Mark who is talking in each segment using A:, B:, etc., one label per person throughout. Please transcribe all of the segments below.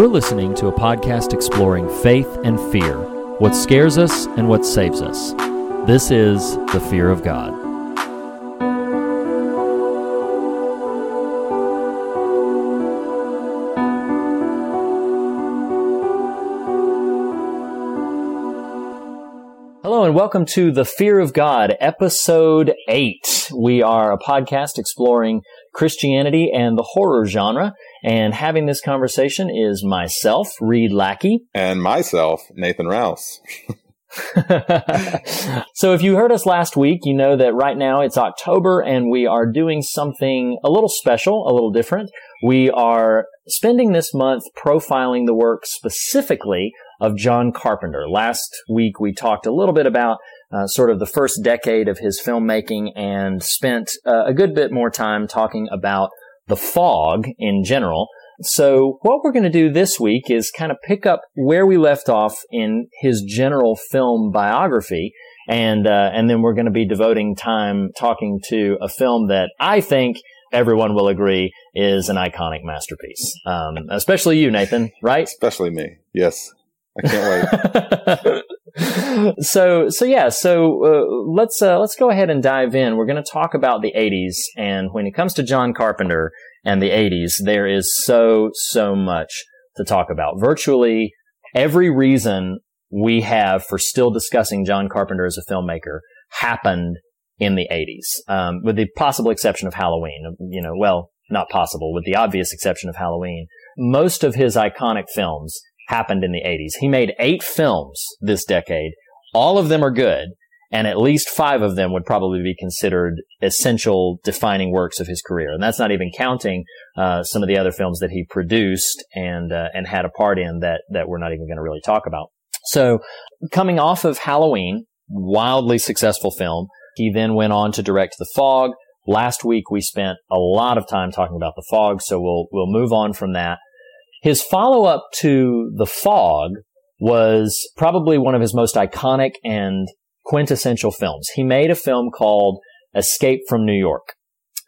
A: You're listening to a podcast exploring faith and fear, what scares us and what saves us. This is The Fear of God. Hello and welcome to The Fear of God, episode 8. We are a podcast exploring Christianity and the horror genre. And having this conversation is myself, Reed Lackey.
B: and myself, Nathan Rouse.
A: so if you heard us last week, you know that right now it's October and we are doing something a little special, a little different. We are spending this month profiling the work specifically of John Carpenter. Last week we talked a little bit about uh, sort of the first decade of his filmmaking and spent uh, a good bit more time talking about the fog in general. So what we're going to do this week is kind of pick up where we left off in his general film biography. And, uh, and then we're going to be devoting time talking to a film that I think everyone will agree is an iconic masterpiece. Um, especially you, Nathan, right?
B: Especially me. Yes. I can't wait.
A: so so yeah so uh, let's uh, let's go ahead and dive in. We're going to talk about the 80s and when it comes to John Carpenter and the 80s there is so so much to talk about. Virtually every reason we have for still discussing John Carpenter as a filmmaker happened in the 80s um, with the possible exception of Halloween. You know well not possible with the obvious exception of Halloween. Most of his iconic films happened in the 80s. He made eight films this decade. All of them are good, and at least five of them would probably be considered essential defining works of his career. And that's not even counting uh, some of the other films that he produced and uh, and had a part in that that we're not even going to really talk about. So, coming off of Halloween, wildly successful film, he then went on to direct The Fog. Last week we spent a lot of time talking about The Fog, so we'll we'll move on from that. His follow up to The Fog was probably one of his most iconic and quintessential films. He made a film called Escape from New York.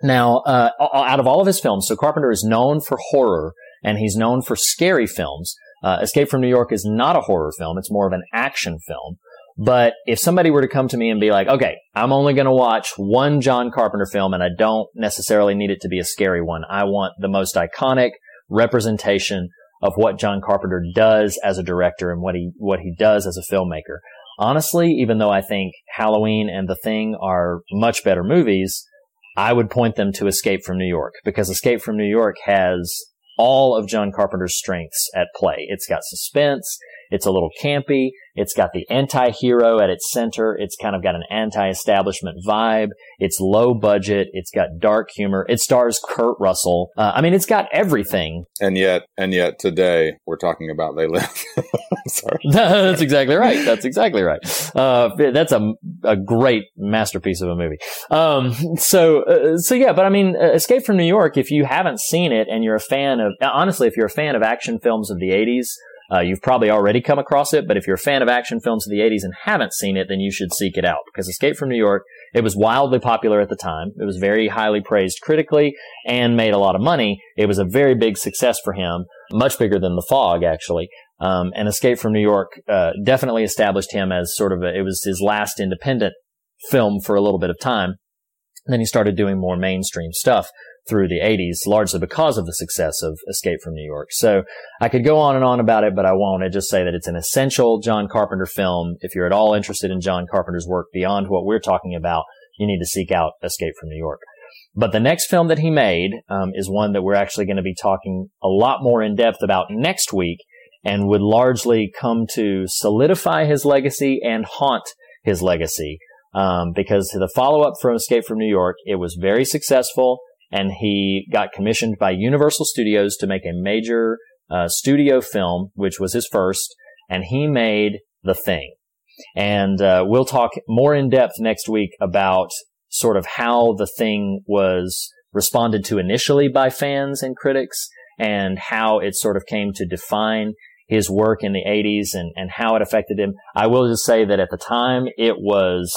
A: Now, uh, out of all of his films, so Carpenter is known for horror and he's known for scary films. Uh, Escape from New York is not a horror film. It's more of an action film. But if somebody were to come to me and be like, okay, I'm only going to watch one John Carpenter film and I don't necessarily need it to be a scary one. I want the most iconic, representation of what John Carpenter does as a director and what he what he does as a filmmaker. Honestly, even though I think Halloween and The Thing are much better movies, I would point them to Escape from New York because Escape from New York has all of John Carpenter's strengths at play. It's got suspense, it's a little campy, it's got the anti-hero at its center. It's kind of got an anti-establishment vibe. It's low budget. It's got dark humor. It stars Kurt Russell. Uh, I mean, it's got everything.
B: And yet, and yet today we're talking about They Live. Sorry.
A: that's exactly right. That's exactly right. Uh, that's a, a great masterpiece of a movie. Um, so, uh, so yeah, but I mean, uh, Escape from New York, if you haven't seen it and you're a fan of, honestly, if you're a fan of action films of the 80s, uh, you've probably already come across it, but if you're a fan of action films of the 80s and haven't seen it, then you should seek it out because Escape from New York, it was wildly popular at the time. It was very highly praised critically and made a lot of money. It was a very big success for him, much bigger than The Fog, actually. Um, and Escape from New York uh, definitely established him as sort of a, it was his last independent film for a little bit of time. And then he started doing more mainstream stuff through the 80s, largely because of the success of Escape from New York. So I could go on and on about it, but I won't. I just say that it's an essential John Carpenter film. If you're at all interested in John Carpenter's work beyond what we're talking about, you need to seek out Escape from New York. But the next film that he made um, is one that we're actually going to be talking a lot more in depth about next week and would largely come to solidify his legacy and haunt his legacy. Um, because the follow up from Escape from New York, it was very successful and he got commissioned by Universal Studios to make a major uh, studio film, which was his first, and he made The Thing. And uh, we'll talk more in depth next week about sort of how the thing was responded to initially by fans and critics and how it sort of came to define his work in the 80s and, and how it affected him. I will just say that at the time it was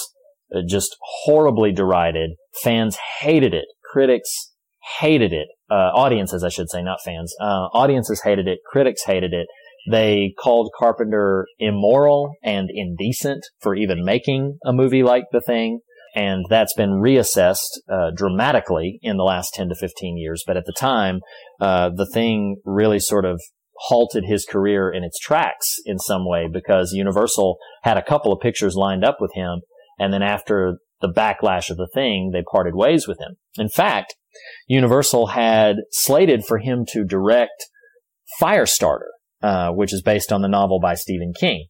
A: uh, just horribly derided. Fans hated it. Critics hated it. Uh, audiences, I should say, not fans. Uh, audiences hated it. Critics hated it. They called Carpenter immoral and indecent for even making a movie like The Thing. And that's been reassessed uh, dramatically in the last 10 to 15 years. But at the time, uh, The Thing really sort of halted his career in its tracks in some way because Universal had a couple of pictures lined up with him. And then after the backlash of the thing, they parted ways with him. In fact, Universal had slated for him to direct Firestarter, uh, which is based on the novel by Stephen King.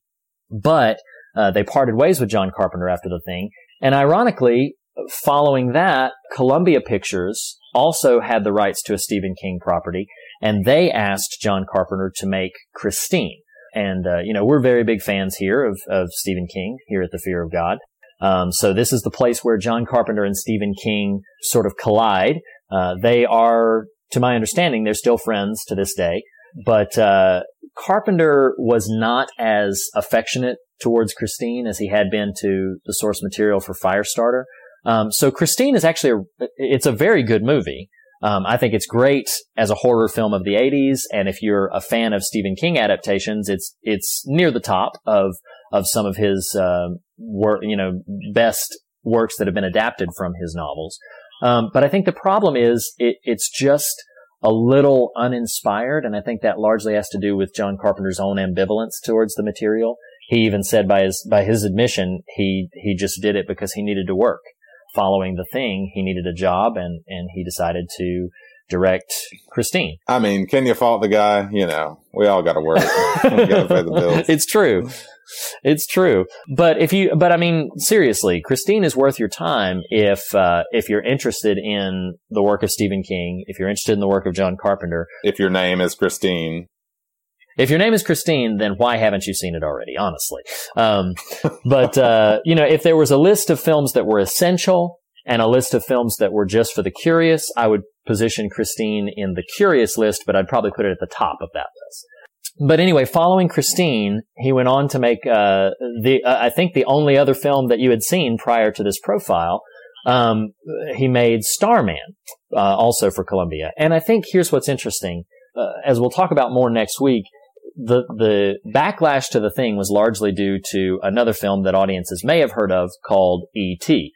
A: But uh, they parted ways with John Carpenter after the thing. And ironically, following that, Columbia Pictures also had the rights to a Stephen King property, and they asked John Carpenter to make Christine. And, uh, you know, we're very big fans here of, of Stephen King here at the Fear of God. Um, so this is the place where John Carpenter and Stephen King sort of collide. Uh, they are, to my understanding, they're still friends to this day. But uh, Carpenter was not as affectionate towards Christine as he had been to the source material for Firestarter. Um, so Christine is actually a, it's a very good movie. Um, I think it's great as a horror film of the 80s, and if you're a fan of Stephen King adaptations, it's it's near the top of of some of his uh, work, you know, best works that have been adapted from his novels. Um, but I think the problem is it, it's just a little uninspired, and I think that largely has to do with John Carpenter's own ambivalence towards the material. He even said by his by his admission, he he just did it because he needed to work. Following the thing, he needed a job, and and he decided to direct Christine.
B: I mean, can you fault the guy? You know, we all got to work. we got to pay the bills.
A: It's true. It's true. But if you, but I mean, seriously, Christine is worth your time if, uh, if you're interested in the work of Stephen King, if you're interested in the work of John Carpenter.
B: If your name is Christine.
A: If your name is Christine, then why haven't you seen it already? Honestly. Um, but, uh, you know, if there was a list of films that were essential and a list of films that were just for the curious, I would position Christine in the curious list, but I'd probably put it at the top of that list. But anyway, following Christine, he went on to make uh, the uh, I think the only other film that you had seen prior to this profile. Um, he made Starman, uh, also for Columbia. And I think here's what's interesting, uh, as we'll talk about more next week. The the backlash to the thing was largely due to another film that audiences may have heard of called E.T.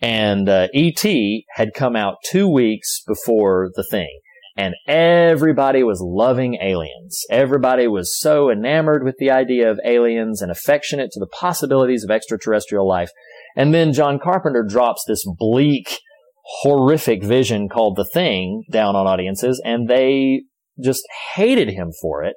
A: And uh, E.T. had come out two weeks before the thing and everybody was loving aliens. Everybody was so enamored with the idea of aliens and affectionate to the possibilities of extraterrestrial life. And then John Carpenter drops this bleak, horrific vision called The Thing down on audiences, and they just hated him for it.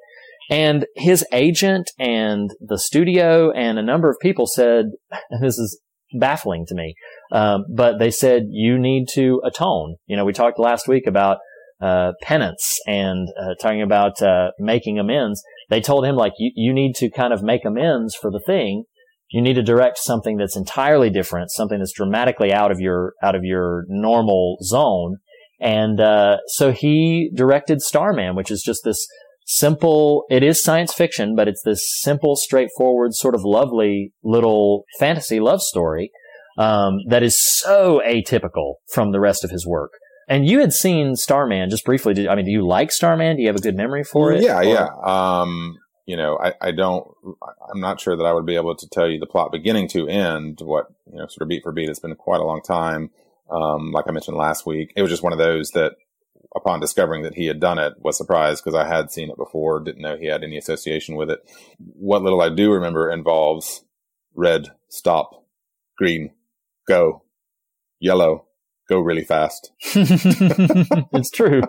A: And his agent and the studio and a number of people said, this is baffling to me, um, but they said, you need to atone. You know, we talked last week about uh, penance and uh, talking about uh, making amends. They told him like you, you need to kind of make amends for the thing. You need to direct something that's entirely different, something that's dramatically out of your out of your normal zone. And uh, so he directed Starman, which is just this simple. It is science fiction, but it's this simple, straightforward, sort of lovely little fantasy love story um, that is so atypical from the rest of his work. And you had seen Starman just briefly. Did, I mean, do you like Starman? Do you have a good memory for it?
B: Yeah, or? yeah. Um, you know, I, I don't, I'm not sure that I would be able to tell you the plot beginning to end, what, you know, sort of beat for beat. It's been quite a long time. Um, like I mentioned last week, it was just one of those that upon discovering that he had done it was surprised because I had seen it before, didn't know he had any association with it. What little I do remember involves red, stop, green, go, yellow, go really fast.
A: it's true.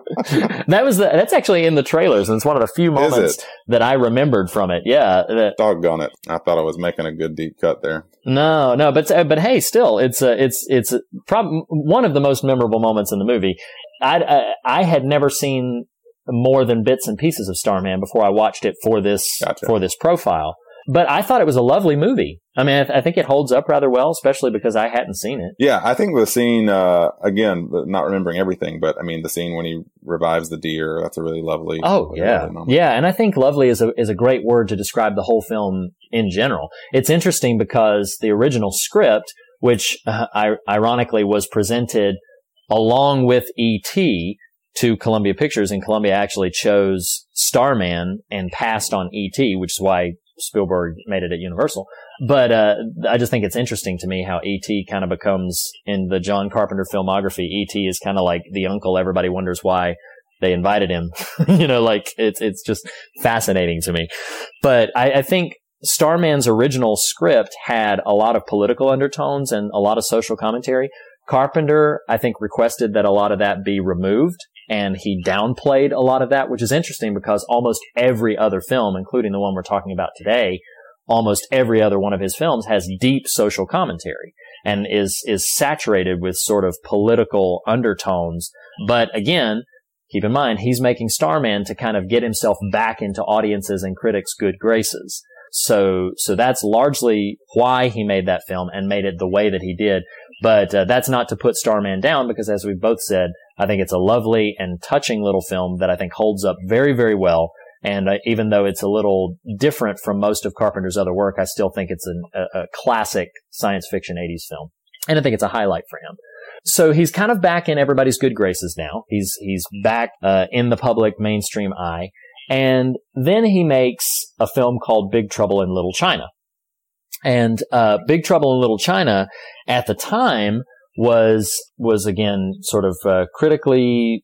A: that was the, that's actually in the trailers, and it's one of the few moments that I remembered from it. Yeah, that,
B: doggone it! I thought I was making a good deep cut there.
A: No, no, but but hey, still, it's uh, it's it's prob- one of the most memorable moments in the movie. I, I I had never seen more than bits and pieces of Starman before I watched it for this
B: gotcha.
A: for this profile. But I thought it was a lovely movie. I mean, I, th- I, think it holds up rather well, especially because I hadn't seen it.
B: Yeah, I think the scene, uh, again, not remembering everything, but I mean, the scene when he revives the deer, that's a really lovely.
A: Oh, yeah. Yeah. And I think lovely is a, is a great word to describe the whole film in general. It's interesting because the original script, which uh, I- ironically was presented along with E.T., to Columbia Pictures, and Columbia actually chose Starman and passed on E.T., which is why Spielberg made it at Universal. But uh, I just think it's interesting to me how E.T. kind of becomes in the John Carpenter filmography. E.T. is kind of like the uncle everybody wonders why they invited him. you know, like it's it's just fascinating to me. But I, I think Starman's original script had a lot of political undertones and a lot of social commentary. Carpenter, I think, requested that a lot of that be removed and he downplayed a lot of that, which is interesting because almost every other film, including the one we're talking about today, almost every other one of his films has deep social commentary and is is saturated with sort of political undertones. But again, keep in mind he's making Starman to kind of get himself back into audiences and critics' good graces. So so that's largely why he made that film and made it the way that he did. But uh, that's not to put Starman down because as we both said, I think it's a lovely and touching little film that I think holds up very, very well. And uh, even though it's a little different from most of Carpenter's other work, I still think it's an, a, a classic science fiction 80s film. And I think it's a highlight for him. So he's kind of back in everybody's good graces now. He's, he's back, uh, in the public mainstream eye. And then he makes a film called Big Trouble in Little China. And, uh, Big Trouble in Little China at the time was was again sort of uh, critically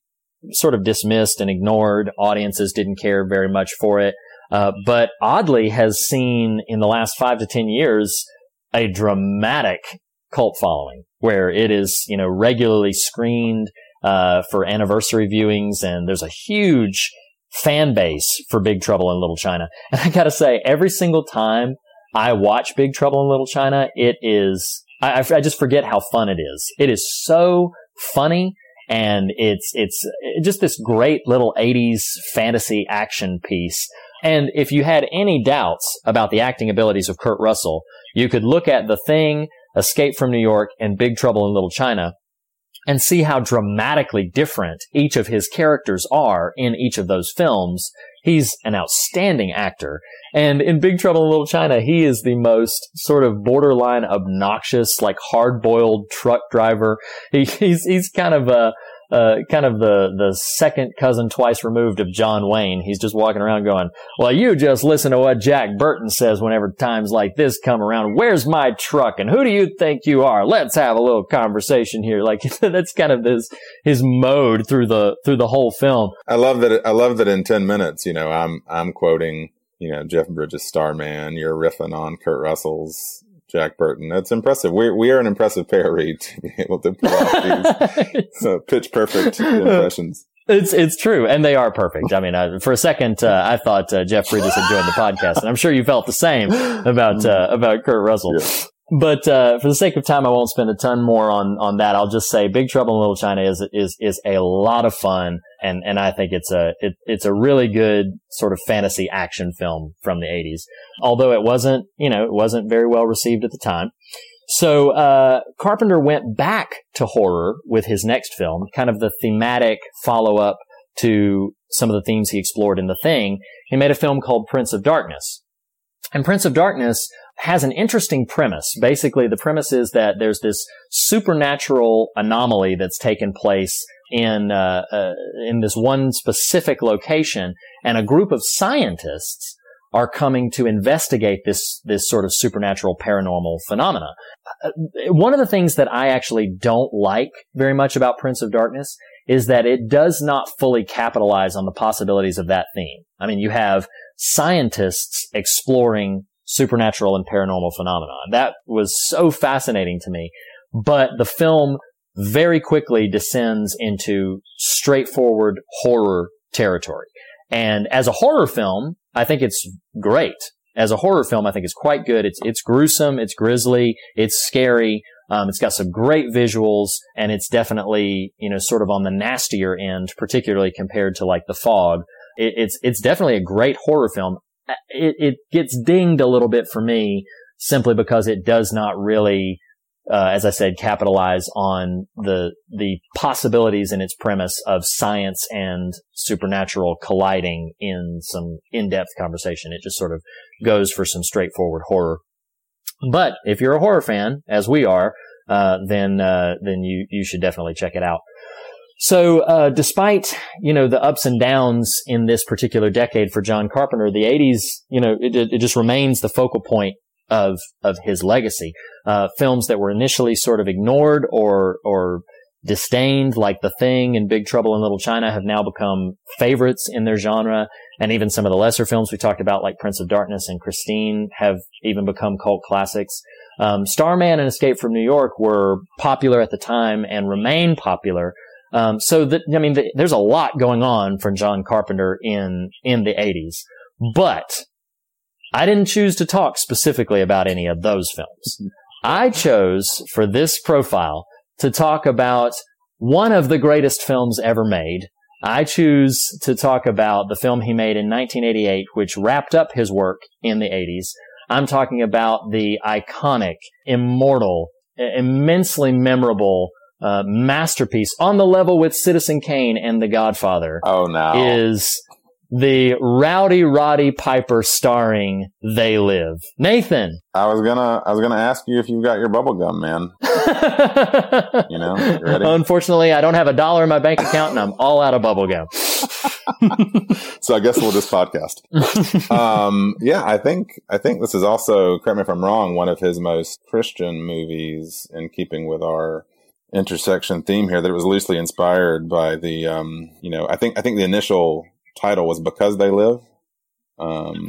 A: sort of dismissed and ignored. Audiences didn't care very much for it, uh, but oddly has seen in the last five to ten years a dramatic cult following where it is you know regularly screened uh, for anniversary viewings, and there's a huge fan base for Big Trouble in Little China. And I gotta say, every single time I watch Big Trouble in Little China, it is I, I just forget how fun it is. It is so funny and it's it's just this great little 80s fantasy action piece. And if you had any doubts about the acting abilities of Kurt Russell, you could look at The Thing, Escape from New York, and Big Trouble in Little China and see how dramatically different each of his characters are in each of those films. He's an outstanding actor. And in Big Trouble in Little China, he is the most sort of borderline obnoxious, like hard boiled truck driver. He, he's, he's kind of a, uh, kind of the, the second cousin twice removed of John Wayne. He's just walking around going, well, you just listen to what Jack Burton says whenever times like this come around. Where's my truck? And who do you think you are? Let's have a little conversation here. Like that's kind of his, his mode through the, through the whole film.
B: I love that. I love that in 10 minutes, you know, I'm, I'm quoting, you know, Jeff Bridges Starman. You're riffing on Kurt Russell's Jack Burton. That's impressive. We're, we are an impressive pair, Reed, to be able to pull off these uh, pitch perfect impressions.
A: It's it's true, and they are perfect. I mean, I, for a second, uh, I thought uh, Jeff Bridges had joined the podcast, and I'm sure you felt the same about uh, about Kurt Russell. Yeah. But uh, for the sake of time, I won't spend a ton more on on that. I'll just say, Big Trouble in Little China is is is a lot of fun, and and I think it's a it, it's a really good sort of fantasy action film from the '80s. Although it wasn't, you know, it wasn't very well received at the time. So uh, Carpenter went back to horror with his next film, kind of the thematic follow up to some of the themes he explored in The Thing. He made a film called Prince of Darkness. And Prince of Darkness has an interesting premise. Basically, the premise is that there's this supernatural anomaly that's taken place in uh, uh, in this one specific location, and a group of scientists are coming to investigate this this sort of supernatural paranormal phenomena. Uh, one of the things that I actually don't like very much about Prince of Darkness is that it does not fully capitalize on the possibilities of that theme. I mean, you have scientists exploring supernatural and paranormal phenomena. That was so fascinating to me. But the film very quickly descends into straightforward horror territory. And as a horror film, I think it's great. As a horror film, I think it's quite good. It's, it's gruesome. It's grisly. It's scary. Um, it's got some great visuals and it's definitely, you know, sort of on the nastier end, particularly compared to like The Fog. It, it's, it's definitely a great horror film. it, it gets dinged a little bit for me simply because it does not really, uh, as I said, capitalize on the the possibilities in its premise of science and supernatural colliding in some in-depth conversation. It just sort of goes for some straightforward horror. But if you're a horror fan, as we are, uh, then uh, then you you should definitely check it out. So, uh, despite, you know, the ups and downs in this particular decade for John Carpenter, the 80s, you know, it, it just remains the focal point of, of his legacy. Uh, films that were initially sort of ignored or, or disdained, like The Thing and Big Trouble in Little China, have now become favorites in their genre. And even some of the lesser films we talked about, like Prince of Darkness and Christine, have even become cult classics. Um, Starman and Escape from New York were popular at the time and remain popular um, so that, I mean, the, there's a lot going on for John Carpenter in, in the 80s, but I didn't choose to talk specifically about any of those films. I chose for this profile to talk about one of the greatest films ever made. I choose to talk about the film he made in 1988, which wrapped up his work in the 80s. I'm talking about the iconic, immortal, immensely memorable uh, masterpiece on the level with Citizen Kane and The Godfather.
B: Oh no.
A: Is the Rowdy Roddy Piper starring They Live. Nathan.
B: I was gonna I was gonna ask you if you've got your bubble gum, man. you know?
A: Unfortunately, I don't have a dollar in my bank account and I'm all out of bubble gum.
B: so I guess we'll just podcast. um, yeah, I think I think this is also, correct me if I'm wrong, one of his most Christian movies in keeping with our intersection theme here that it was loosely inspired by the um you know i think i think the initial title was because they live? Um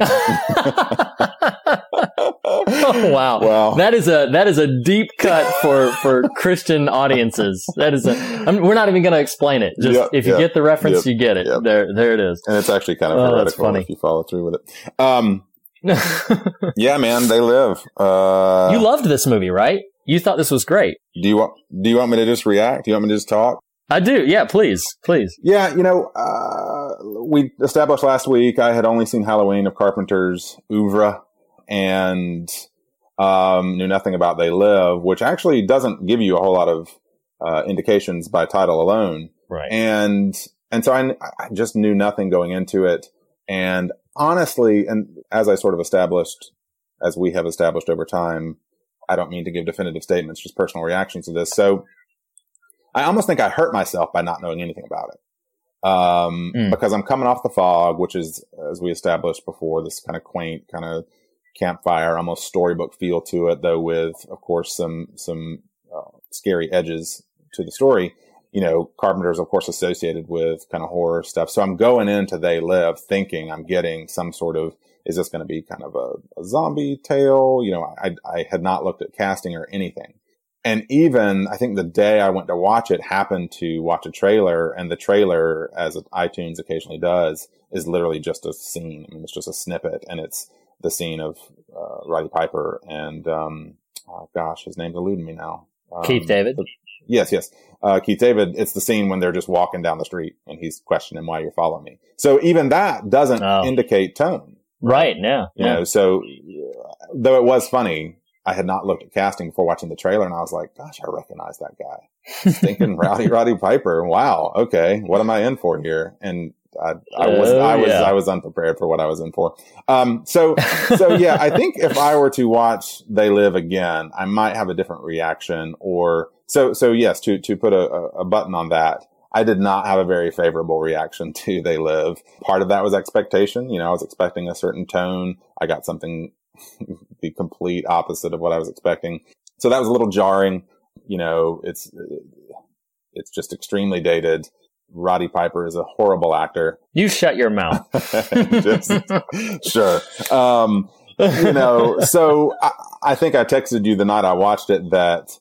A: oh wow.
B: Wow.
A: that is a that is a deep cut for for christian audiences. That is a I mean, we're not even going to explain it. Just
B: Yep,
A: if you
B: yep,
A: get the reference
B: yep,
A: you get it. there there it is.
B: And it's actually kind of
A: Oh,
B: heretical
A: funny.
B: if you follow through with it. Um yeah man they live. Uh
A: you loved this movie right? You thought this was great.
B: Do you want do you want me to just react? Do you want me to just talk
A: i do yeah please please
B: Yeah, you know, uh, we established last week I had only seen Halloween of Carpenter's oeuvre and um, knew nothing about They Live, which actually doesn't give you a whole lot of uh, indications by title alone.
A: right
B: And and so I, I just knew nothing going into it. And honestly, and as I sort of established, as we have established over time, I don't mean to give definitive statements, just personal reactions to this. So I almost think I hurt myself by not knowing anything about it. Um,
A: Mm.
B: because I'm coming off the fog, which is, as we established before, this kind of quaint, kind of campfire, almost storybook feel to it, though with, of course, some, some, uh, scary edges to the story. You know, Carpenter is, of course, associated with kind of horror stuff. So I'm going into They Live thinking I'm getting some sort of, is this going to be kind of a, a zombie tale? You know, I, I had not looked at casting or anything. And even I think the day I went to watch it happened to watch a trailer and the trailer, as iTunes occasionally does, is literally just a scene. I mean, it's just a snippet and it's the scene of, uh, Roddy Piper and, um, oh gosh, his name's eluding me now. Um,
A: keith david
B: Yes, yes. Uh, Keith David, it's the scene when they're just walking down the street and he's questioning why you're following me. So even that doesn't
A: Oh.
B: indicate tone.
A: right yeah
B: You
A: yeah.
B: know, so though it was funny, I had not looked at casting before watching the trailer and I was like, gosh, I recognize that guy. Thinking Rowdy Roddy Piper. Wow. Okay. What am I in for here? And I, I was,
A: Oh,
B: I was,
A: yeah.
B: I was unprepared for what I was in for. Um, so, so yeah, I think if I were to watch They Live again, I might have a different reaction or so, so yes, to, to put a, a- a button on that. I did not have a very favorable reaction to They Live. Part of that was expectation. You know, I was expecting a certain tone. I got something the complete opposite of what I was expecting. So that was a little jarring. You know, it's, it's just extremely dated. Roddy Piper is a horrible actor.
A: you shut your mouth
B: Just- sure. Um, you know, so I, I think I texted you the night I watched it that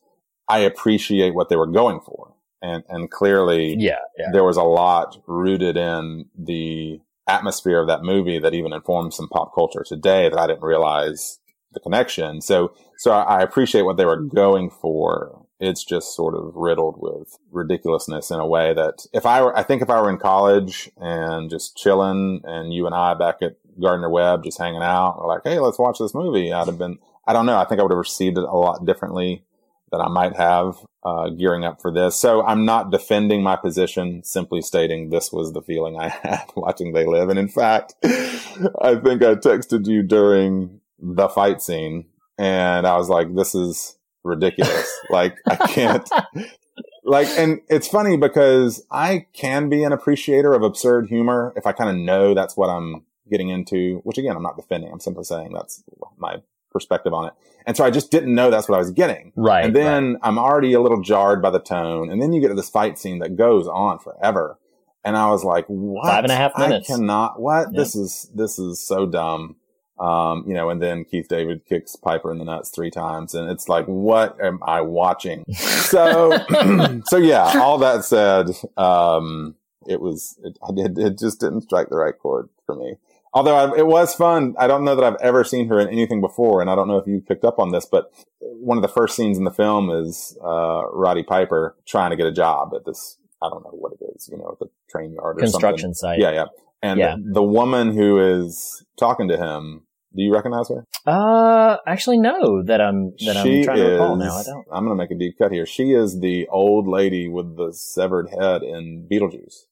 B: I appreciate what they were going for. And, and clearly
A: yeah yeah
B: there was a lot rooted in the atmosphere of that movie that even informs some pop culture today that I didn't realize the connection. So, so I appreciate what they were going for. It's just sort of riddled with ridiculousness in a way that if I were, I think if I were in college and just chilling and you and I back at Gardner Webb just hanging out, like, hey, let's watch this movie, I'd have been, I don't know, I think I would have received it a lot differently than I might have uh, gearing up for this. So I'm not defending my position, simply stating this was the feeling I had watching They Live. And in fact, I think I texted you during the fight scene and I was like, this is ridiculous. like I can't, like, and it's funny because I can be an appreciator of absurd humor if I kind of know that's what I'm getting into, which again, I'm not defending. I'm simply saying that's my perspective on it. And so I just didn't know that's what I was getting.
A: Right.
B: And then
A: right.
B: I'm already a little jarred by the tone. And then you get to this fight scene that goes on forever. And I was like, what?
A: Five and a half minutes.
B: I cannot, what? Yep. This is, this is so dumb. Um, you know, and then Keith David kicks Piper in the nuts three times and it's like, what am I watching? so, so yeah, all that said, um, it was, it, it, it just didn't strike the right chord for me. Although I, it was fun. I don't know that I've ever seen her in anything before. And I don't know if you picked up on this, but one of the first scenes in the film is, uh, Roddy Piper trying to get a job at this, I don't know what it is, you know, at the train yard or
A: construction
B: something.
A: site.
B: Yeah. Yeah. And yeah. the woman who is talking to him do you recognize her?
A: Uh, actually, no. That I'm that
B: she
A: I'm trying
B: is,
A: to recall now. I don't.
B: I'm going to make a deep cut here. She is the old lady with the severed head in Beetlejuice,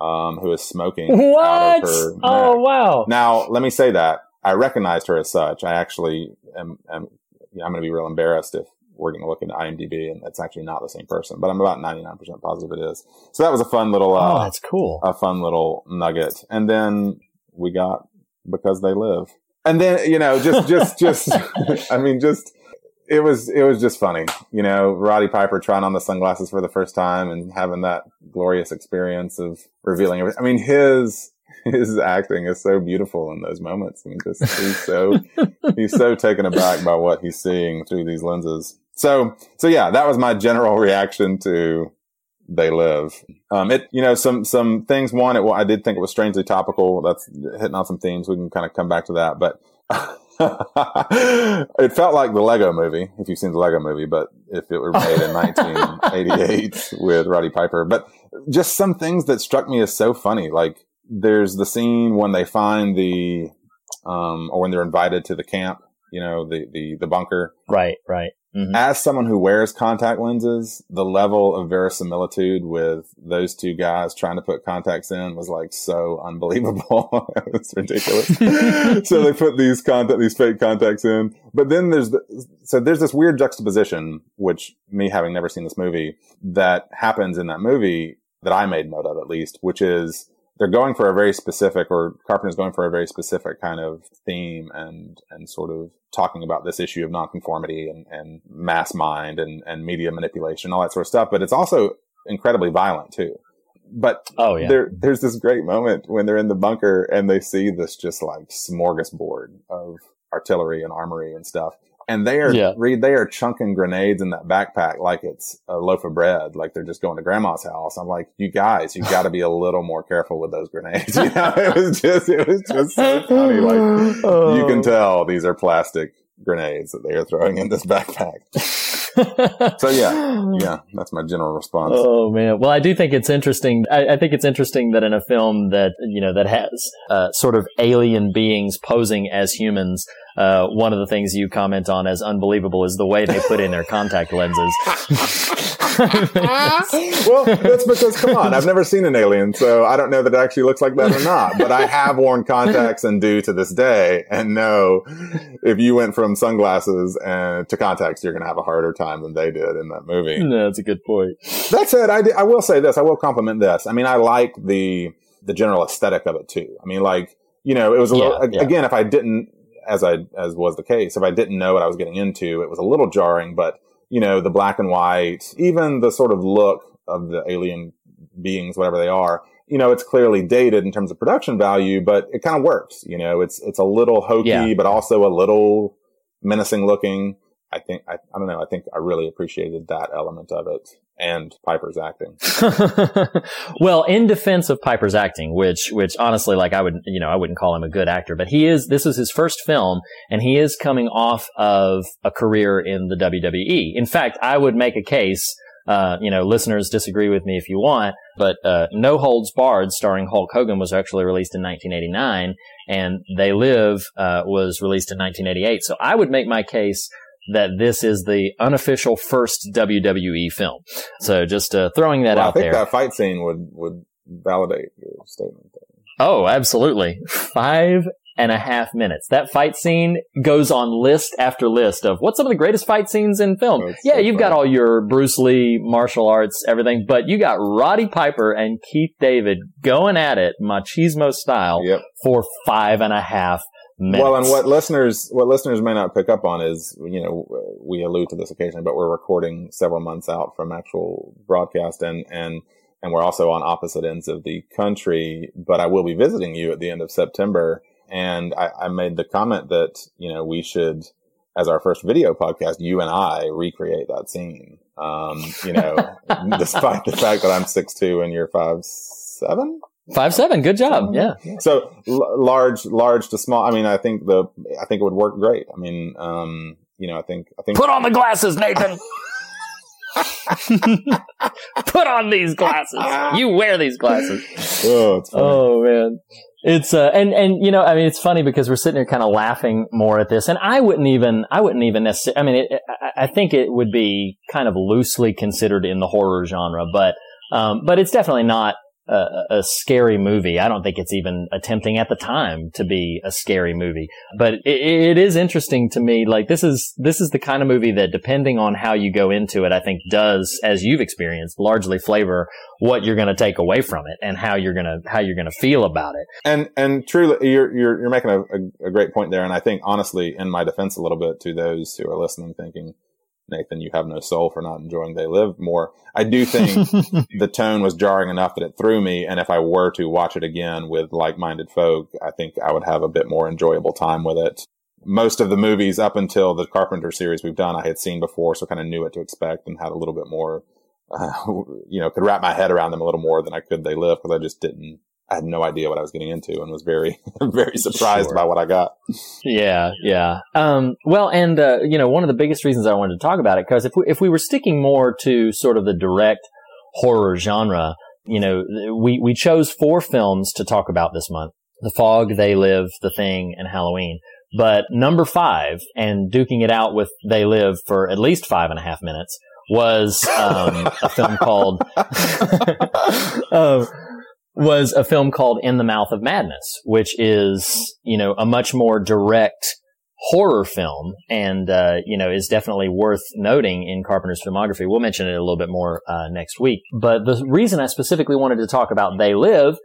B: um, who is smoking
A: what?
B: out of her.
A: Oh
B: neck.
A: wow!
B: Now, let me say that I recognized her as such. I actually am. am I'm going to be real embarrassed if we're going to look into IMDb and it's actually not the same person, but I'm about 99% positive it is. So that was a fun little, uh,
A: oh, that's cool.
B: A fun little nugget. And then we got because they live and then you know just just just i mean just it was it was just funny you know roddy piper trying on the sunglasses for the first time and having that glorious experience of revealing everything i mean his his acting is so beautiful in those moments. I mean just he's so he's so taken aback by what he's seeing through these lenses. So so yeah that was my general reaction to they live. Um, it, you know, some, some things. One, it, well, I did think it was strangely topical. That's hitting on some themes. We can kind of come back to that, but it felt like the Lego movie, if you've seen the Lego movie, but if it were made in 1988 with Roddy Piper, but just some things that struck me as so funny. Like there's the scene when they find the, um, or when they're invited to the camp, you know, the, the, the bunker.
A: Right, right.
B: Mm-hmm. As someone who wears contact lenses, the level of verisimilitude with those two guys trying to put contacts in was like so unbelievable. it's ridiculous. so they put these contact, these fake contacts in, but then there's the, so there's this weird juxtaposition, which me having never seen this movie that happens in that movie that I made note of at least, which is they're going for a very specific, or Carpenter's going for a very specific kind of theme and, and sort of talking about this issue of nonconformity and, and mass mind and, and media manipulation, all that sort of stuff. But it's also incredibly violent too. But
A: oh, yeah.
B: there, there's this great moment when they're in the bunker and they see this just like smorgasbord of artillery and armory and stuff and they are yeah. Reed they are chunking grenades in that backpack like it's a loaf of bread, like they're just going to grandma's house. I'm like, you guys, you got to be a little more careful with those grenades. You know, it was just it was just so funny. Like oh. you can tell these are plastic grenades that they are throwing in this backpack. so yeah, yeah, that's my general response.
A: Oh man, well, I do think it's interesting. I, I think it's interesting that in a film that you know that has uh, sort of alien beings posing as humans, uh, one of the things you comment on as unbelievable is the way they put in their contact lenses.
B: well, that's because come on, I've never seen an alien, so I don't know that it actually looks like that or not. But I have worn contacts and do to this day, and know if you went from sunglasses and to contacts, you're going to have a harder time than they did in that movie.
A: No, that's a good point.
B: That said, I, I will say this. I will compliment this. I mean, I like the the general aesthetic of it too. I mean, like you know, it was a yeah, little, yeah. again, if I didn't as I as was the case. If I didn't know what I was getting into, it was a little jarring. But you know, the black and white, even the sort of look of the alien beings, whatever they are, you know, it's clearly dated in terms of production value, but it kind of works. You know, it's it's a little hokey, yeah. but also a little menacing looking. I think I, I don't know. I think I really appreciated that element of it and Piper's acting.
A: well, in defense of Piper's acting, which which honestly, like I would you know I wouldn't call him a good actor, but he is. This is his first film, and he is coming off of a career in the WWE. In fact, I would make a case Uh, you know, listeners disagree with me if you want, but uh, No Holds Barred, starring Hulk Hogan, was actually released in 1989, and They Live uh, was released in 1988. So I would make my case that this is the unofficial first WWE film. So just uh, throwing that
B: Well,
A: out there.
B: I think
A: there.
B: that fight scene would would validate your statement.
A: Oh, absolutely. Five and a half minutes. That fight scene goes on list after list of what's some of the greatest fight scenes in film.
B: That's
A: yeah,
B: so
A: you've got all your Bruce Lee martial arts, everything, but you got Roddy Piper and Keith David going at it machismo style
B: Yep.
A: for five and a half minutes.
B: Well, and what listeners what listeners may not pick up on is you know we allude to this occasionally, but we're recording several months out from actual broadcast, and and and we're also on opposite ends of the country. But I will be visiting you at the end of September, and I, I made the comment that you know we should, as our first video podcast, you and I recreate that scene. Um, you know, despite the fact that I'm six two and you're five seven.
A: Five seven, good job. Yeah.
B: So l- large, large to small. I mean, I think the, I think it would work great. I mean, um, you know, I think, I think,
A: Put on the glasses, Nathan. Put on these glasses. You wear these glasses.
B: oh, it's funny.
A: Oh man. It's uh and and you know I mean it's funny because we're sitting here kind of laughing more at this and I wouldn't even I wouldn't even necessarily I mean it, I, I think it would be kind of loosely considered in the horror genre but um but it's definitely not a, a scary movie I don't think it's even attempting at the time to be a scary movie but it, it is interesting to me like this is this is the kind of movie that depending on how you go into it I think does as you've experienced largely flavor what you're going to take away from it and how you're going to how you're going to feel about it.
B: and and truly, you're you're you're making a, a, a great point there. And I think honestly, in my defense, a little bit to those who are listening, thinking, Nathan, you have no soul for not enjoying They Live more. I do think the tone was jarring enough that it threw me. And if I were to watch it again with like-minded folk, I think I would have a bit more enjoyable time with it. Most of the movies up until the Carpenter series we've done, I had seen before, so kind of knew what to expect and had a little bit more, uh, you know, could wrap my head around them a little more than I could They Live because I just didn't, I had no idea what I was getting into and was very, very surprised
A: Sure.
B: by what I got.
A: yeah, yeah. Um, well, and uh, you know, one of the biggest reasons I wanted to talk about it because if we, if we were sticking more to sort of the direct horror genre, you know, we we chose four films to talk about this month: The Fog, They Live, The Thing, and Halloween. But number five, and duking it out with They Live for at least five and a half minutes, was um, a film called um, was a film called In the Mouth of Madness, which is you know a much more direct horror film, and uh, you know is definitely worth noting in Carpenter's filmography. We'll mention it a little bit more uh, next week. But the reason I specifically wanted to talk about They Live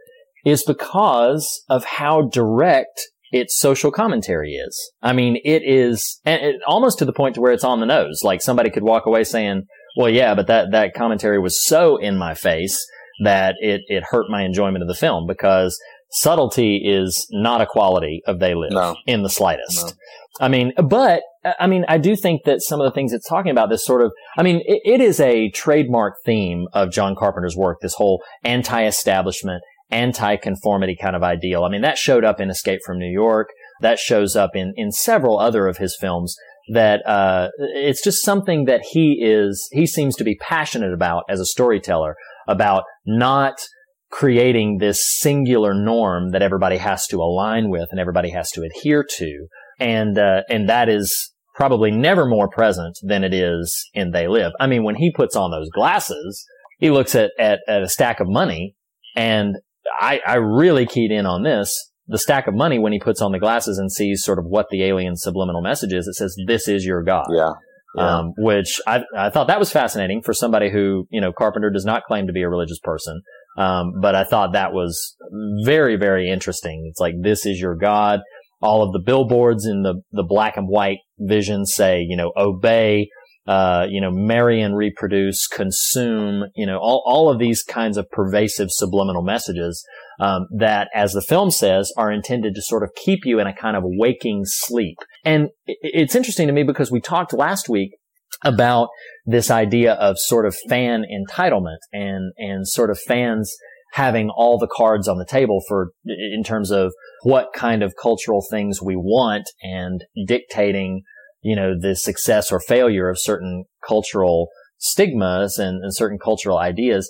A: is because of how direct its social commentary is. I mean, it is and it, almost to the point to where it's on the nose. Like somebody could walk away saying, "Well, yeah, but that that commentary was so in my face that it it hurt my enjoyment of the film because subtlety is not a quality of They Live
B: No.
A: in the slightest." I mean, but I mean, I do think that some of the things it's talking about, this sort of, I mean, it, it is a trademark theme of John Carpenter's work, this whole anti-establishment, anti-conformity kind of ideal. I mean, that showed up in Escape from New York. That shows up in, in several other of his films that, uh, it's just something that he is, he seems to be passionate about as a storyteller about not creating this singular norm that everybody has to align with and everybody has to adhere to. And, uh, and that is probably never more present than it is in They Live. I mean, when he puts on those glasses, he looks at, at, at a stack of money and I, I really keyed in on this. The stack of money when he puts on the glasses and sees sort of what the alien subliminal message is, it says, this is your God.
B: Yeah.
A: Um, which I, I thought that was fascinating for somebody who, you know, Carpenter does not claim to be a religious person. Um, but I thought that was very, very interesting. It's like, this is your God. All of the billboards in the, the black and white vision say, you know, obey, uh, you know, marry and reproduce, consume, you know, all, all of these kinds of pervasive subliminal messages, um, that, as the film says, are intended to sort of keep you in a kind of waking sleep. And it's interesting to me because we talked last week about this idea of sort of fan entitlement and, and sort of fans having all the cards on the table for, in terms of what kind of cultural things we want and dictating, you know, the success or failure of certain cultural stigmas and, and certain cultural ideas.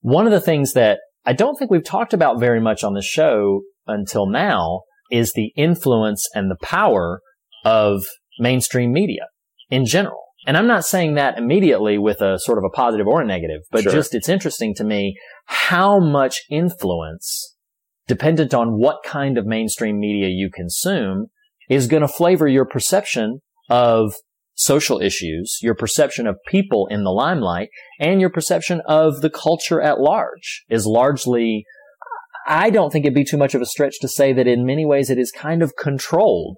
A: One of the things that I don't think we've talked about very much on the show until now is the influence and the power of mainstream media in general. And I'm not saying that immediately with a sort of a positive or a negative, but
B: Sure.
A: just it's interesting to me how much influence, dependent on what kind of mainstream media you consume, is going to flavor your perception of social issues, your perception of people in the limelight, and your perception of the culture at large is largely, I don't think it'd be too much of a stretch to say that in many ways it is kind of controlled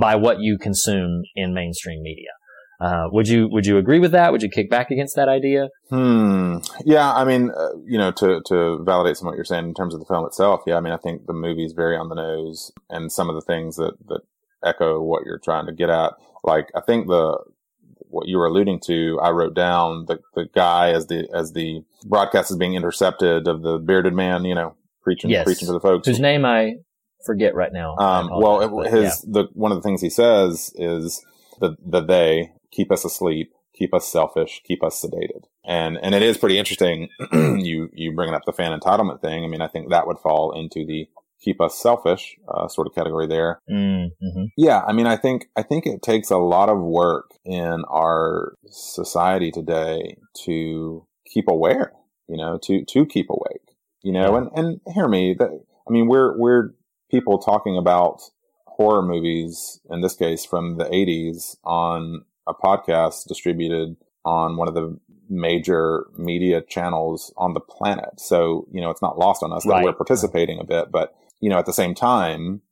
A: by what you consume in mainstream media. Uh, would you would you agree with that? Would you kick back against that idea?
B: Hmm. Yeah. I mean, uh, you know, to, to validate some of what you're saying in terms of the film itself. Yeah. I mean, I think the movie's very on the nose and some of the things that, that echo what you're trying to get at. Like, I think the, what you were alluding to, I wrote down the, the guy as the, as the broadcast is being intercepted of the bearded man, you know, preaching,
A: Yes.
B: preaching to the folks.
A: Whose name I forget right now.
B: Um, well, it,
A: but
B: his the one of the things he says is the the they keep us asleep, keep us selfish, keep us sedated, and and it is pretty interesting. you you bringing up the fan entitlement thing. I mean, I think that would fall into the keep us selfish uh, sort of category there.
A: yeah. Mm, mhm.
B: Yeah, I mean, I think I think it takes a lot of work in our society today to keep aware. You know, to to keep awake. You know,
A: Yeah.
B: and and hear me. That I mean, we're we're people talking about horror movies in this case from the '80s on a podcast distributed on one of the major media channels on the planet. So you know, it's not lost on us that we're participating a bit, but you know, at the same time,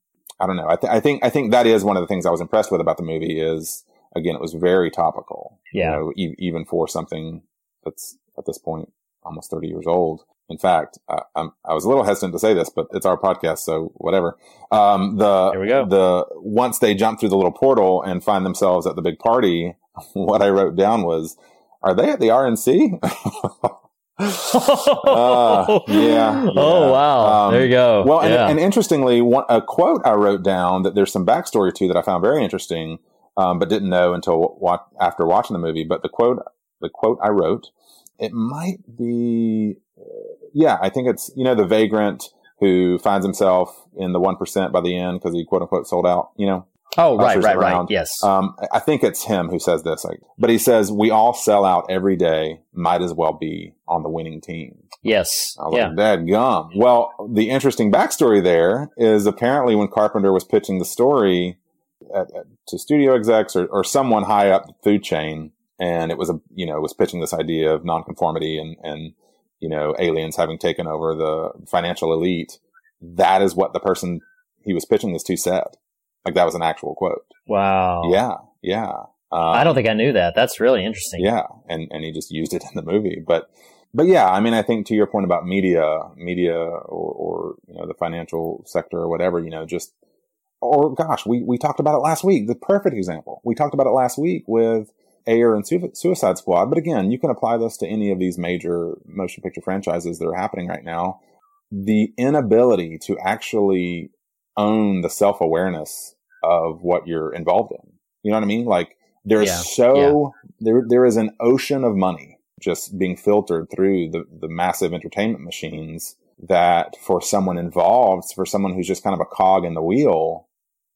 B: I don't know. I, th- I think I think that is one of the things I was impressed with about the movie is again it was very topical.
A: Yeah.
B: You know, e- even for something that's at this point almost thirty years old. In fact, I, I'm, I was a little hesitant to say this, but it's our podcast, so whatever. Um, the
A: There we go.
B: the once they jump through the little portal and find themselves at the big party, what I wrote down was, "Are they at the RNC?" Uh, yeah, yeah.
A: Oh wow.
B: Um,
A: there you go.
B: Well, and,
A: yeah.
B: and interestingly, one, a quote I wrote down that there's some backstory to that I found very interesting, um, but didn't know until wa- after watching the movie. But the quote, the quote I wrote, it might be, uh, yeah, I think it's you know the vagrant who finds himself in the one percent by the end because he quote unquote sold out. You know,
A: oh right, right, right.
B: around.
A: Yes.
B: um, I think it's him who says this. Like, but he says we all sell out every day. Might as well be on the winning team.
A: yes.
B: I was
A: Yeah.
B: like, Dad gum. Well, the interesting backstory there is apparently when Carpenter was pitching the story at, at- to studio execs or, or someone high up the food chain, and it was a you know was pitching this idea of nonconformity and and you know aliens having taken over the financial elite. That is what the person he was pitching this to said. Like that was an actual quote.
A: Wow.
B: Yeah, yeah. Um,
A: I don't think I knew that. That's really interesting.
B: yeah, and and he just used it in the movie. But but yeah, I mean, I think to your point about media, media, or, or you know the financial sector or whatever, you know, just or gosh, we we talked about it last week. The perfect example. We talked about it last week with Ayer and Sui- Suicide Squad. But again, you can apply this to any of these major motion picture franchises that are happening right now. The inability to actually own the self awareness of what you're involved in. You know what I mean? Like there's
A: Yeah,
B: so there there is an ocean of money just being filtered through the the massive entertainment machines that for someone involved, for someone who's just kind of a cog in the wheel,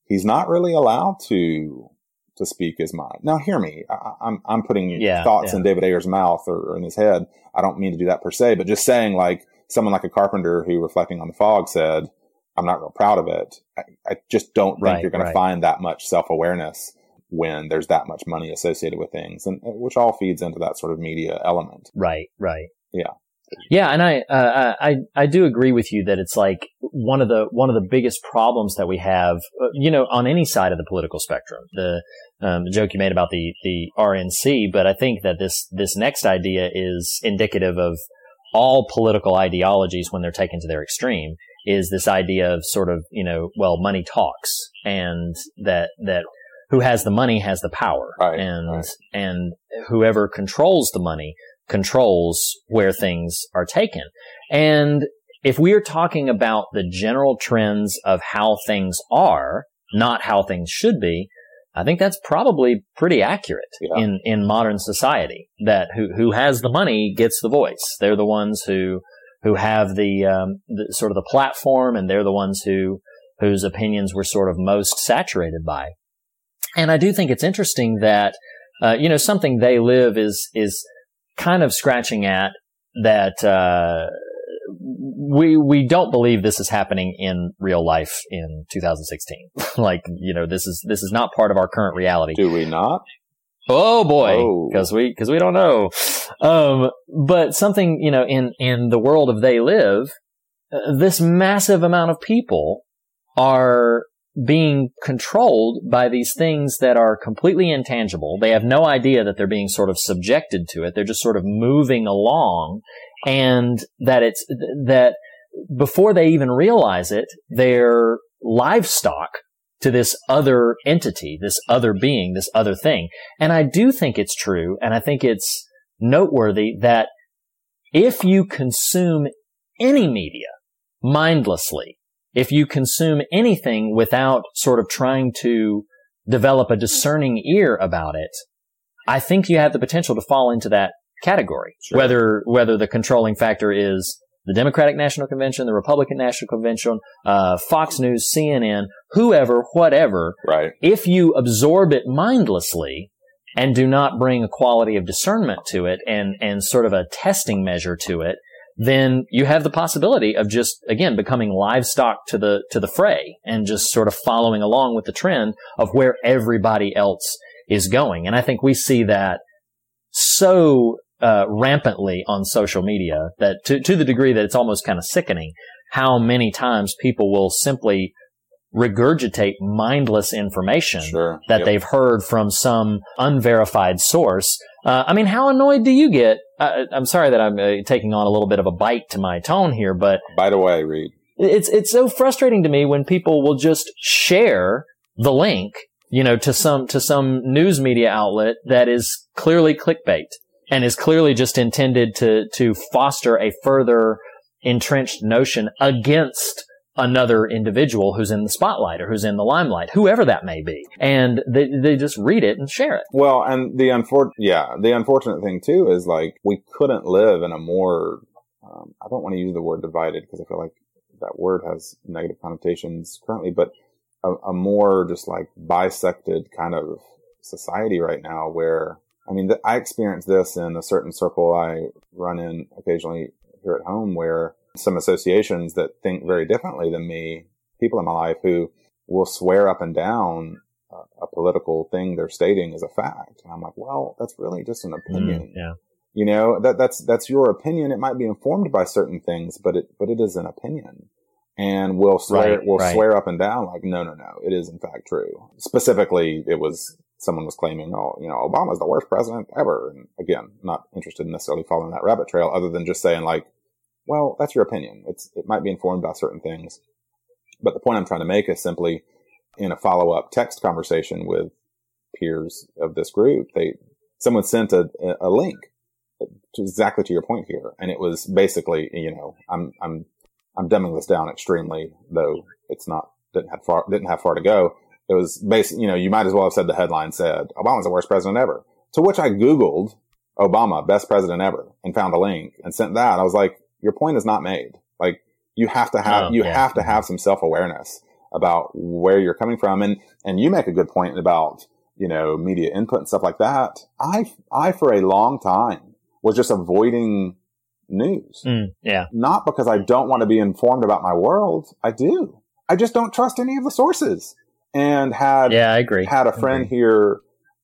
B: he's not really allowed to to speak his mind. Now, hear me. I, I'm I'm putting
A: Yeah,
B: thoughts
A: yeah.
B: in David Ayer's mouth or, or in his head. I don't mean to do that per se, but just saying like someone like a Carpenter who, reflecting on the fog, said, "I'm not real proud of it." I, I just don't think
A: Right,
B: you're going
A: right.
B: to find that much self awareness when there's that much money associated with things, and uh, which all feeds into that sort of media element.
A: Right, right.
B: Yeah.
A: Yeah, and I, uh, I, I do agree with you that it's like one of the one of the biggest problems that we have, uh, you know, on any side of the political spectrum. The, um, the joke you made about the the RNC, but I think that this this next idea is indicative of all political ideologies when they're taken to their extreme. Is this idea of sort of you know, well, money talks, and that that who has the money has the power,
B: Right,
A: and
B: right.
A: and whoever controls the money controls where things are taken. And if we are talking about the general trends of how things are, not how things should be, I think that's probably pretty accurate
B: Yeah.
A: in, in modern society that who, who has the money gets the voice. They're the ones who, who have the, um, the sort of the platform and they're the ones who, whose opinions we're sort of most saturated by. And I do think it's interesting that, uh, you know, something they live is, is kind of scratching at that, uh, we, we don't believe this is happening in real life in 2016. like, you know, this is, this is not part of our current reality.
B: Do we not?
A: Oh boy,
B: Oh.
A: because we because we don't know. Um, but something you know in in the world of they live, uh, this massive amount of people are being controlled by these things that are completely intangible. They have no idea that they're being sort of subjected to it. They're just sort of moving along, and that it's that before they even realize it, they're livestock to this other entity, this other being, this other thing. And I do think it's true, and I think it's noteworthy that if you consume any media mindlessly, if you consume anything without sort of trying to develop a discerning ear about it, I think you have the potential to fall into that category.
B: Sure.
A: Whether whether the controlling factor is the Democratic National Convention, the Republican National Convention, uh, Fox News, CNN, whoever, whatever,
B: Right.
A: if you absorb it mindlessly and do not bring a quality of discernment to it and, and sort of a testing measure to it, then you have the possibility of just, again, becoming livestock to the, to the fray and just sort of following along with the trend of where everybody else is going. And I think we see that so, uh, rampantly on social media that to, to the degree that it's almost kind of sickening how many times people will simply regurgitate mindless information
B: Sure.
A: that
B: Yep.
A: they've heard from some unverified source. Uh, I mean, how annoyed do you get? Uh, I'm sorry that I'm uh, taking on a little bit of a bite to my tone here, but
B: By the way, Reed.
A: it's it's so frustrating to me when people will just share the link, you know, to some to some news media outlet that is clearly clickbait and is clearly just intended to to foster a further entrenched notion against another individual who's in the spotlight or who's in the limelight, whoever that may be. And they they just read it and share it.
B: Well, and the unfor- yeah, the unfortunate thing too is like we couldn't live in a more, um, I don't want to use the word divided because I feel like that word has negative connotations currently, but a, a more just like bisected kind of society right now where, I mean, I experience this in a certain circle I run in occasionally here at home where some associations that think very differently than me, people in my life who will swear up and down a, a political thing they're stating is a fact. And I'm like, well, that's really just an mm, opinion.
A: yeah.
B: You know, that, that's, that's your opinion. It might be informed by certain things, but it, but it is an opinion. And we'll swear,
A: Right,
B: we'll
A: right.
B: swear up and down like, no, no, no, it is in fact true. Specifically, it was, someone was claiming, oh, you know, Obama's the worst president ever. And again, not interested in necessarily following that rabbit trail other than just saying like, well, that's your opinion. It's, it might be informed by certain things. But the point I'm trying to make is simply in a follow up text conversation with peers of this group, they, someone sent a, a link to exactly to your point here. And it was basically, you know, I'm, I'm, I'm dumbing this down extremely, though it's not, didn't have far, didn't have far to go. It was basically, you know, you might as well have said the headline said, Obama's the worst president ever. To which I Googled Obama, best president ever, and found a link and sent that. I was like, your point is not made. Like, you have to have,
A: Oh,
B: you
A: yeah.
B: have to have some self awareness about where you're coming from. And, and you make a good point about, you know, media input and stuff like that. I, I, for a long time was just avoiding news.
A: Mm, yeah.
B: Not because I don't want to be informed about my world. I do. I just don't trust any of the sources. And had,
A: Yeah, I agree.
B: had a friend here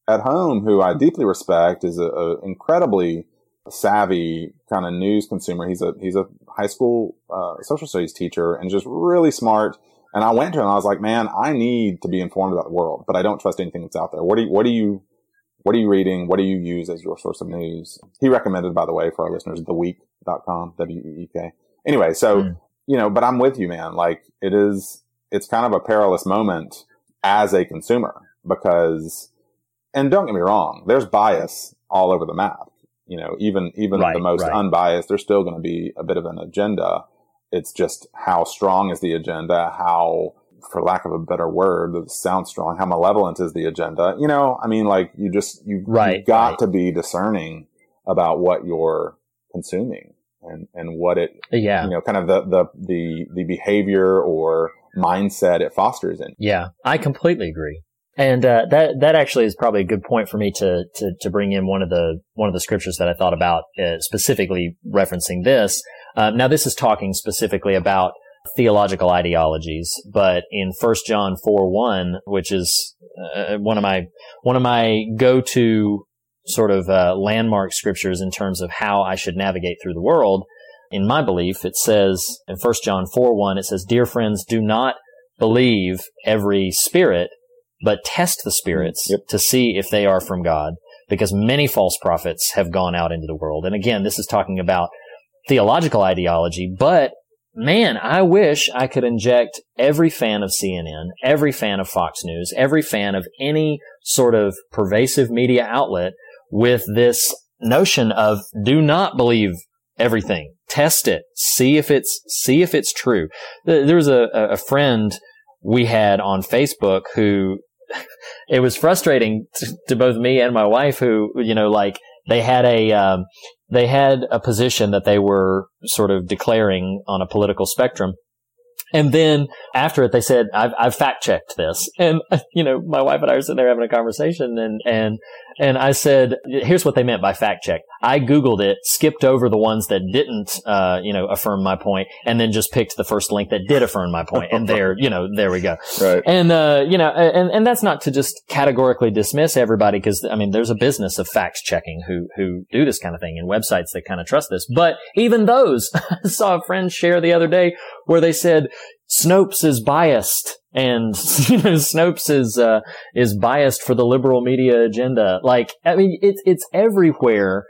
B: at home who I deeply respect is a, a incredibly savvy kind of news consumer. He's a he's a high school uh, social studies teacher and just really smart. And I went to him. and I was like, "Man, I need to be informed about the world, but I don't trust anything that's out there. What do you, what do you what are you reading? What do you use as your source of news?" He recommended, by the way, for our listeners, theweek.com, W E E K. Anyway, so
A: Mm.
B: you know, but I'm with you, man. Like it is, it's kind of a perilous moment as a consumer because, and don't get me wrong, there's bias all over the map. You know, even, even
A: Right,
B: the most
A: right.
B: unbiased, there's still going to be a bit of an agenda. It's just how strong is the agenda? How for lack of a better word that sounds strong, how malevolent is the agenda? You know, I mean, like you just, you,
A: Right,
B: you've got
A: right.
B: to be discerning about what you're consuming and, and what it,
A: Yeah.
B: you know, kind of the, the, the, the behavior or mindset it fosters in.
A: Yeah, I completely agree. And uh, that that actually is probably a good point for me to, to to bring in one of the one of the scriptures that I thought about uh, specifically referencing this. Uh, now, this is talking specifically about theological ideologies, but in First John four one, which is uh, one of my one of my go to sort of uh, landmark scriptures in terms of how I should navigate through the world. In my belief, it says in First John four one, it says, "Dear friends, do not believe every spirit, but test the spirits
B: Yep.
A: to see if they are from God, because many false prophets have gone out into the world. And again, this is talking about theological ideology, but man, I wish I could inject every fan of CNN, every fan of Fox News, every fan of any sort of pervasive media outlet with this notion of do not believe everything. Test it. See if it's, see if it's true. There was a, a friend we had on Facebook who it was frustrating to, to both me and my wife who, you know, like they had a, um, they had a position that they were sort of declaring on a political spectrum. And then after it, they said, I've, I've fact checked this. And, you know, my wife and I are sitting there having a conversation and, and, and I said, here's what they meant by fact check. I Googled it, skipped over the ones that didn't, uh, you know, affirm my point and then just picked the first link that did affirm my point. And there, you know, there we go.
B: Right.
A: And, uh, you know, and, and that's not to just categorically dismiss everybody because, I mean, there's a business of fact checking who, who do this kind of thing and websites that kind of trust this. But even those, I saw a friend share the other day where they said Snopes is biased and, you know, Snopes is, uh, is biased for the liberal media agenda. Like, I mean, it's, it's everywhere.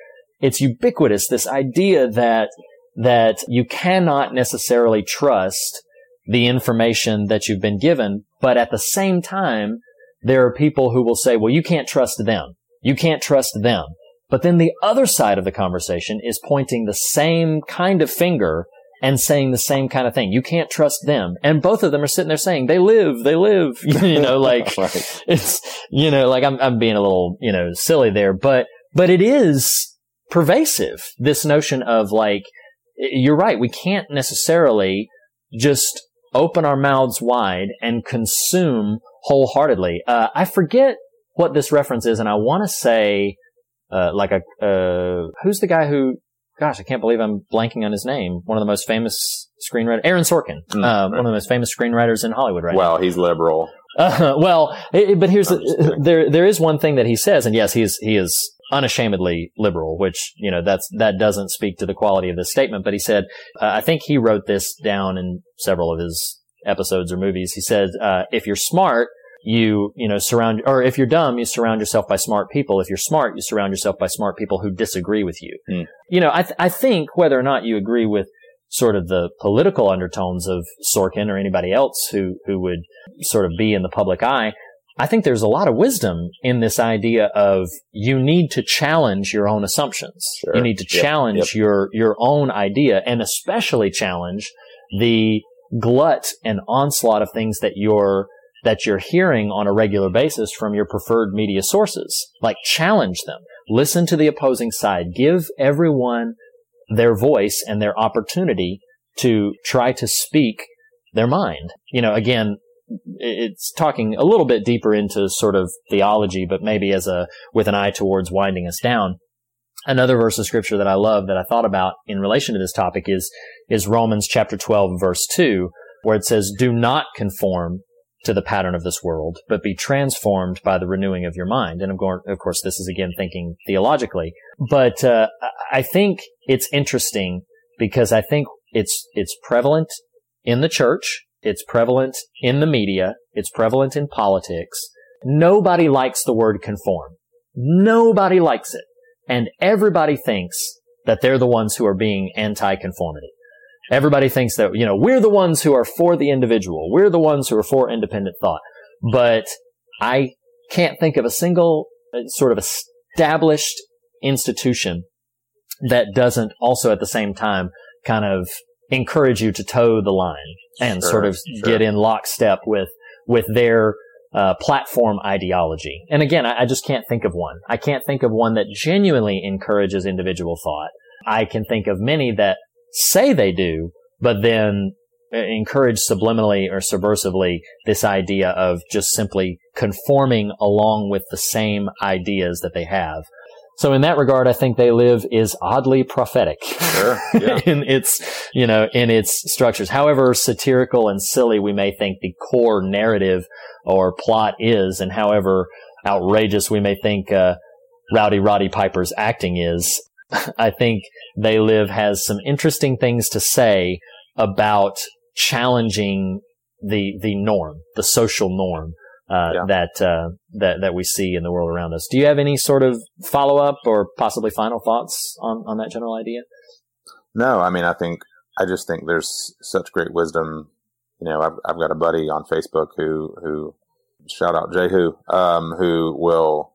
A: It's ubiquitous. This idea that, that you cannot necessarily trust the information that you've been given. But at the same time, there are people who will say, well, you can't trust them. You can't trust them. But then the other side of the conversation is pointing the same kind of finger and saying the same kind of thing. You can't trust them. And both of them are sitting there saying, they live, they live, you know, like
B: Right.
A: it's, you know, like I'm, I'm being a little, you know, silly there, but, but it is pervasive. This notion of like, you're right. We can't necessarily just open our mouths wide and consume wholeheartedly. Uh, I forget what this reference is, and I want to say, uh, like a, uh, who's the guy who, gosh, I can't believe I'm blanking on his name. One of the most famous screenwriters, Aaron Sorkin,
B: Mm,
A: uh, one of the most famous screenwriters in Hollywood right now.
B: Well, he's liberal.
A: Uh, well, it- but here's the, there. There is one thing that he says, and yes, he is he is unashamedly liberal, which you know that's that doesn't speak to the quality of this statement. But he said, uh, I think he wrote this down in several of his episodes or movies. He said, uh, if you're smart, you you know surround, or if you're dumb, you surround yourself by smart people. If you're smart, you surround yourself by smart people who disagree with you.
B: Hmm.
A: You know, I th- I think whether or not you agree with sort of the political undertones of Sorkin or anybody else who who would sort of be in the public eye, I think there's a lot of wisdom in this idea of you need to challenge your own assumptions.
B: Sure.
A: You need to
B: Yep.
A: challenge
B: Yep.
A: your your own idea and especially challenge the glut and onslaught of things that you're that you're hearing on a regular basis from your preferred media sources. Like challenge them. Listen to the opposing side. Give everyone their voice and their opportunity to try to speak their mind. You know, again, it's talking a little bit deeper into sort of theology, but maybe as a, with an eye towards winding us down. Another verse of scripture that I love that I thought about in relation to this topic is, is Romans chapter 12 verse 2, where it says, do not conform to the pattern of this world, but be transformed by the renewing of your mind. And of course, this is again thinking theologically, but, uh, I think it's interesting because I think it's, it's prevalent in the church. It's prevalent in the media. It's prevalent in politics. Nobody likes the word conform. Nobody likes it. And everybody thinks that they're the ones who are being anti-conformity. Everybody thinks that, you know, we're the ones who are for the individual. We're the ones who are for independent thought. But I can't think of a single uh, sort of established institution that doesn't also at the same time kind of encourage you to toe the line and
B: Sure,
A: sort of
B: sure.
A: get in lockstep with with their uh, platform ideology. And again, I, I just can't think of one. I can't think of one that genuinely encourages individual thought. I can think of many that say they do, but then uh, encourage subliminally or subversively this idea of just simply conforming along with the same ideas that they have. So in that regard, I think they live is oddly prophetic
B: Sure. Yeah.
A: in its, you know, in its structures. However satirical and silly we may think the core narrative or plot is, and however outrageous we may think uh, Rowdy Roddy Piper's acting is, I think They Live has some interesting things to say about challenging the the norm, the social norm uh,
B: Yeah.
A: that uh, that that we see in the world around us. Do you have any sort of follow up or possibly final thoughts on on that general idea?
B: No, I mean, I think, I just think there's such great wisdom. You know, I've, I've got a buddy on Facebook who, who, shout out Jehu, um, who will,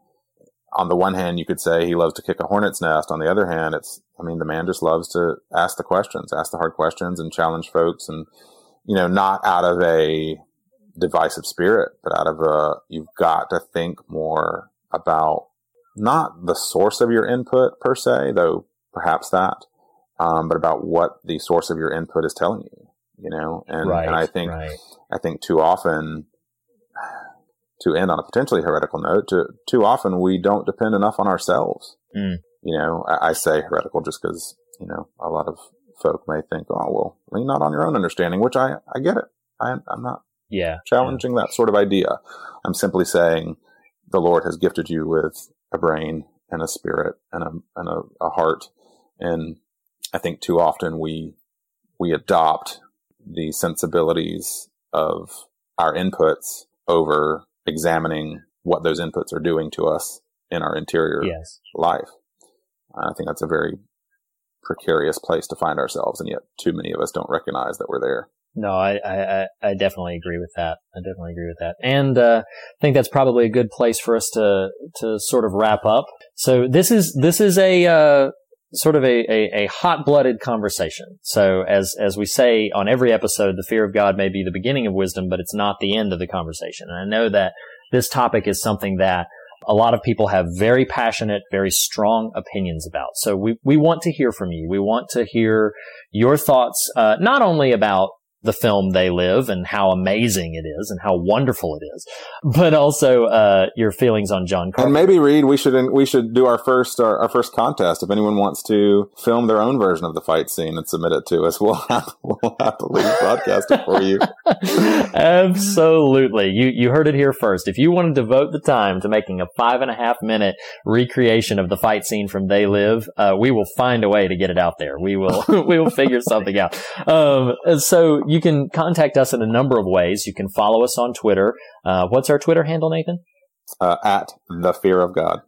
B: on the one hand, you could say he loves to kick a hornet's nest. On the other hand, it's, I mean, the man just loves to ask the questions, ask the hard questions and challenge folks and, you know, not out of a divisive spirit, but out of a, you've got to think more about not the source of your input per se, though perhaps that, um, but about what the source of your input is telling you, you know, and, and I think,
A: right.
B: I think too often, to end on a potentially heretical note, to, too often we don't depend enough on ourselves.
A: Mm.
B: You know, I, I say heretical just because, you know, a lot of folk may think, oh, well, lean not on your own understanding, which I, I get it. I, I'm not
A: yeah,
B: challenging that sort of idea. I'm simply saying the Lord has gifted you with a brain and a spirit and a, and a, a heart. And I think too often we, we adopt the sensibilities of our inputs over examining what those inputs are doing to us in our interior
A: yes,
B: life. I think that's a very precarious place to find ourselves. And yet too many of us don't recognize that we're there.
A: No, I, I, I- definitely agree with that. I definitely agree with that. And, uh, I think that's probably a good place for us to, to sort of wrap up. So this is, this is a, uh, sort of a, a, a hot-blooded conversation. So as, as we say on every episode, the fear of God may be the beginning of wisdom, but it's not the end of the conversation. And I know that this topic is something that a lot of people have very passionate, very strong opinions about. So we, we want to hear from you. We want to hear your thoughts, uh, not only about the film They Live and how amazing it is and how wonderful it is, but also, uh, your feelings on John
B: And maybe Reed, we should we should do our first our, our first contest. If anyone wants to film their own version of the fight scene and submit it to us, we'll have, we'll happily broadcast it for you.
A: Absolutely. You, you heard it here first. If you want to devote the time to making a five and a half minute recreation of the fight scene from They Live, uh, we will find a way to get it out there. We will, we will figure something out. Um, so you can contact us in a number of ways. You can follow us on Twitter. Uh, what's our Twitter handle, Nathan?
B: Uh, at the fear of God.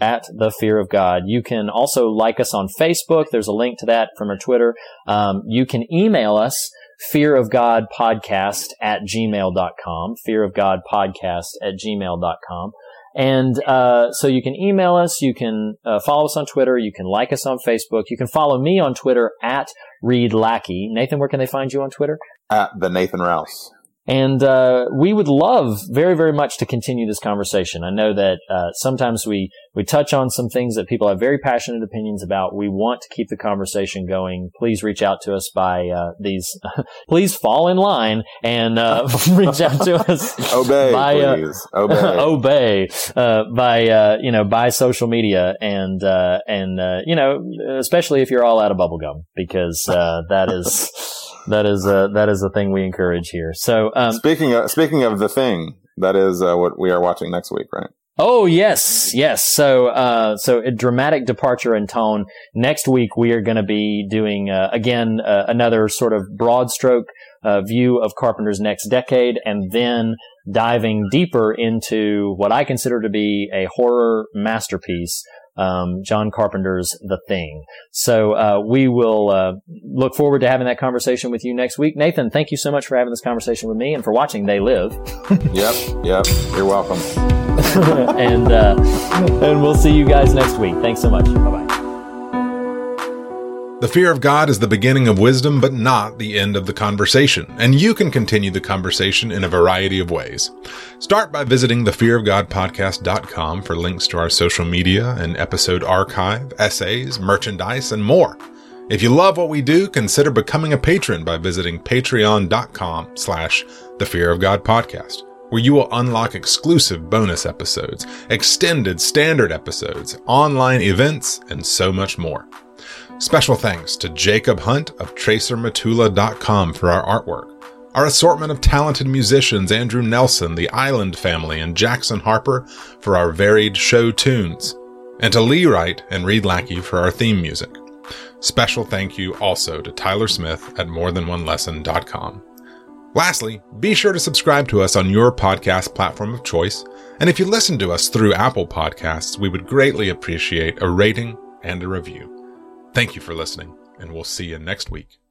A: at the fear of God. You can also like us on Facebook. There's a link to that from our Twitter. Um, you can email us fear of God podcast at gmail.com, fear of God podcast at gmail.com. And, uh, so you can email us, you can, uh, follow us on Twitter, you can like us on Facebook, you can follow me on Twitter at Reed Lackey. Nathan, where can they find you on Twitter?
B: At the Nathan Rouse.
A: And uh, we would love very, very much to continue this conversation. I know that uh, sometimes we we touch on some things that people have very passionate opinions about. We want to keep the conversation going. Please reach out to us by uh, these. please fall in line and uh, reach out to us.
B: Obey,
A: by, uh,
B: please. Obey.
A: obey uh, by uh, you know by social media and uh, and uh, you know especially if you're all out of bubblegum because uh, that is that is uh, that is a thing we encourage here. So um,
B: Speaking of speaking of the thing, that is uh, what we are watching next week, right?
A: Oh yes, yes. So, uh, so a dramatic departure in tone. Next week we are going to be doing uh, again uh, another sort of broad stroke uh, view of Carpenter's next decade, and then diving deeper into what I consider to be a horror masterpiece. Um, John Carpenter's The Thing. So uh, we will uh, look forward to having that conversation with you next week. Nathan, thank you so much for having this conversation with me and for watching They Live.
B: Yep, yep. You're welcome.
A: and uh, and we'll see you guys next week. Thanks so much. Bye bye.
B: The fear of God is the beginning of wisdom, but not the end of the conversation, and you can continue the conversation in a variety of ways. Start by visiting thefearofgodpodcast.com for links to our social media and episode archive, essays, merchandise, and more. If you love what we do, consider becoming a patron by visiting patreon.com slash the fear of God podcast, where you will unlock exclusive bonus episodes, extended standard episodes, online events, and so much more. Special thanks to Jacob Hunt of TracerMatula.com for our artwork. Our assortment of talented musicians, Andrew Nelson, the Island Family, and Jackson Harper for our varied show tunes. And to Lee Wright and Reed Lackey for our theme music. Special thank you also to Tyler Smith at morethanonelesson.com. Lastly, be sure to subscribe to us on your podcast platform of choice. And if you listen to us through Apple Podcasts, we would greatly appreciate a rating and a review. Thank you for listening, and we'll see you next week.